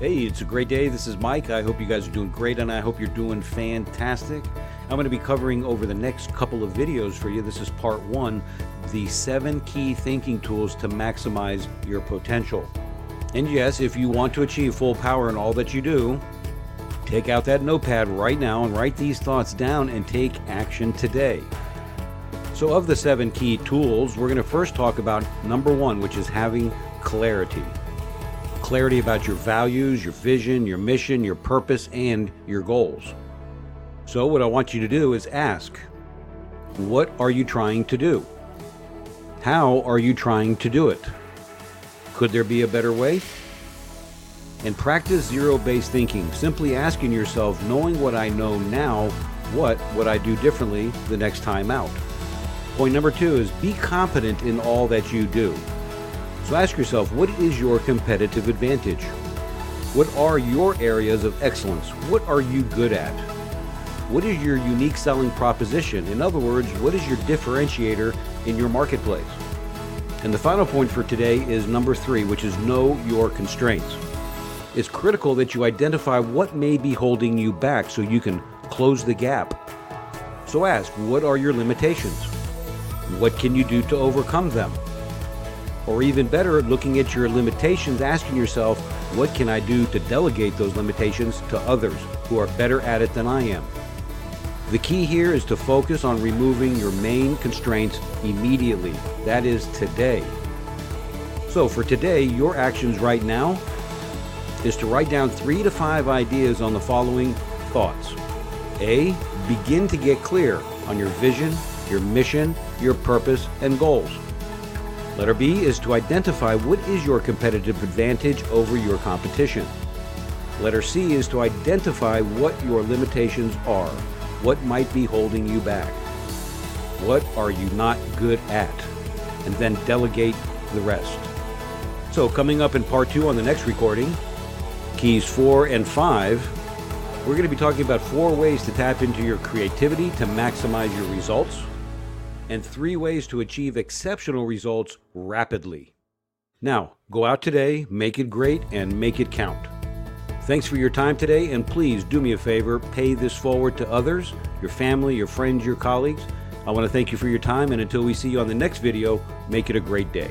Hey, it's a great day. This is Mike. I hope you guys are doing great and I hope you're doing fantastic. I'm going to be covering over the next couple of videos for you. This is part one the seven key thinking tools to maximize your potential. And yes, if you want to achieve full power in all that you do, take out that notepad right now and write these thoughts down and take action today. So, of the seven key tools, we're going to first talk about number one, which is having clarity. Clarity about your values, your vision, your mission, your purpose, and your goals. So, what I want you to do is ask, What are you trying to do? How are you trying to do it? Could there be a better way? And practice zero based thinking, simply asking yourself, knowing what I know now, what would I do differently the next time out? Point number two is be competent in all that you do. So ask yourself, what is your competitive advantage? What are your areas of excellence? What are you good at? What is your unique selling proposition? In other words, what is your differentiator in your marketplace? And the final point for today is number three, which is know your constraints. It's critical that you identify what may be holding you back so you can close the gap. So ask, what are your limitations? What can you do to overcome them? Or even better, looking at your limitations, asking yourself, what can I do to delegate those limitations to others who are better at it than I am? The key here is to focus on removing your main constraints immediately. That is today. So for today, your actions right now is to write down three to five ideas on the following thoughts. A, begin to get clear on your vision, your mission, your purpose, and goals. Letter B is to identify what is your competitive advantage over your competition. Letter C is to identify what your limitations are. What might be holding you back? What are you not good at? And then delegate the rest. So, coming up in part two on the next recording, keys four and five, we're going to be talking about four ways to tap into your creativity to maximize your results, and three ways to achieve exceptional results rapidly. Now, go out today, make it great, and make it count. Thanks for your time today, and please do me a favor pay this forward to others, your family, your friends, your colleagues. I want to thank you for your time, and until we see you on the next video, make it a great day.